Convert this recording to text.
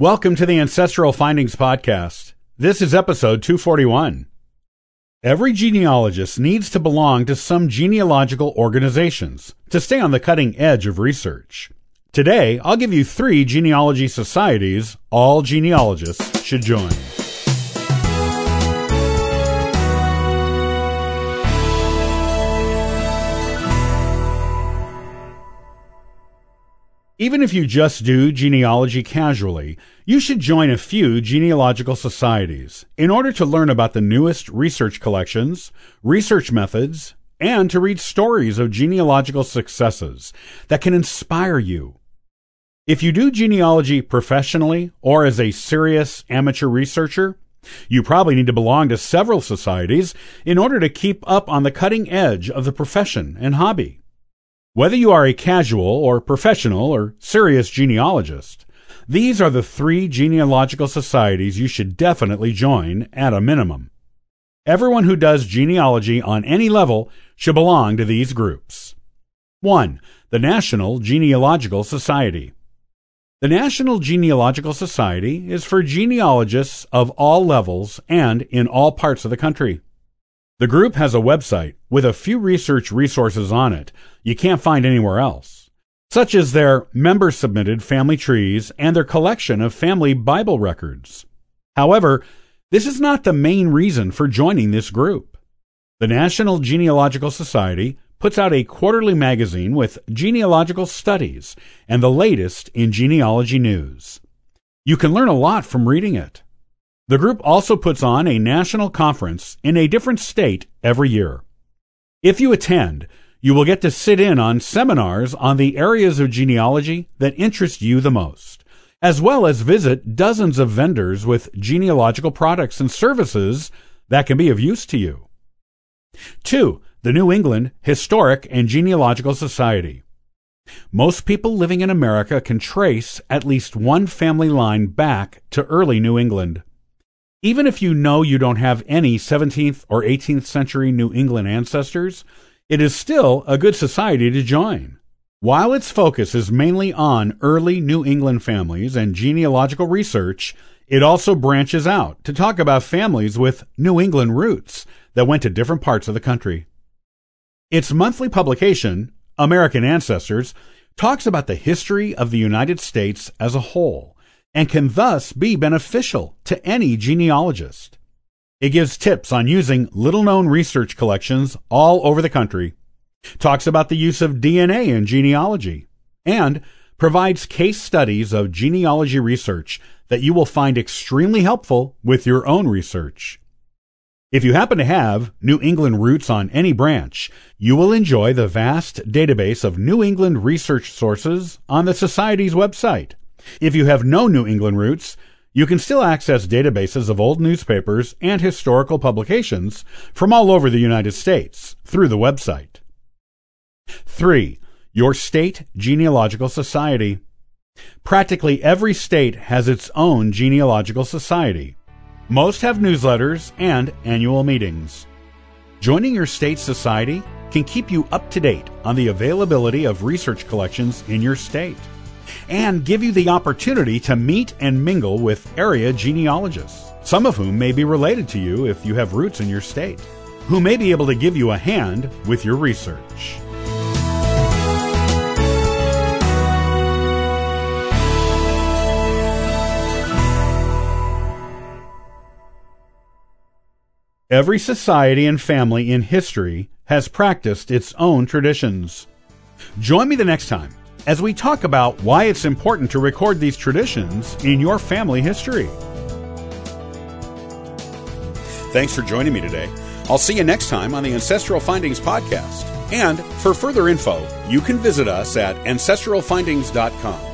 Welcome to the Ancestral Findings Podcast. This is episode 241. Every genealogist needs to belong to some genealogical organizations to stay on the cutting edge of research. Today, I'll give you three genealogy societies all genealogists should join. Even if you just do genealogy casually, you should join a few genealogical societies in order to learn about the newest research collections, research methods, and to read stories of genealogical successes that can inspire you. If you do genealogy professionally or as a serious amateur researcher, you probably need to belong to several societies in order to keep up on the cutting edge of the profession and hobby. Whether you are a casual or professional or serious genealogist, these are the three genealogical societies you should definitely join at a minimum. Everyone who does genealogy on any level should belong to these groups. 1. The National Genealogical Society. The National Genealogical Society is for genealogists of all levels and in all parts of the country. The group has a website with a few research resources on it you can't find anywhere else, such as their member submitted family trees and their collection of family Bible records. However, this is not the main reason for joining this group. The National Genealogical Society puts out a quarterly magazine with genealogical studies and the latest in genealogy news. You can learn a lot from reading it. The group also puts on a national conference in a different state every year. If you attend, you will get to sit in on seminars on the areas of genealogy that interest you the most, as well as visit dozens of vendors with genealogical products and services that can be of use to you. 2. The New England Historic and Genealogical Society. Most people living in America can trace at least one family line back to early New England. Even if you know you don't have any 17th or 18th century New England ancestors, it is still a good society to join. While its focus is mainly on early New England families and genealogical research, it also branches out to talk about families with New England roots that went to different parts of the country. Its monthly publication, American Ancestors, talks about the history of the United States as a whole and can thus be beneficial to any genealogist. It gives tips on using little known research collections all over the country, talks about the use of DNA in genealogy, and provides case studies of genealogy research that you will find extremely helpful with your own research. If you happen to have New England roots on any branch, you will enjoy the vast database of New England research sources on the Society's website. If you have no New England roots, you can still access databases of old newspapers and historical publications from all over the United States through the website. 3. Your State Genealogical Society. Practically every state has its own genealogical society. Most have newsletters and annual meetings. Joining your state society can keep you up to date on the availability of research collections in your state and give you the opportunity to meet and mingle with area genealogists, some of whom may be related to you if you have roots in your state, who may be able to give you a hand with your research. Every society and family in history has practiced its own traditions. Join me the next time as we talk about why it's important to record these traditions in your family history. Thanks for joining me today. I'll see you next time on the Ancestral Findings Podcast. And for further info, you can visit us at ancestralfindings.com.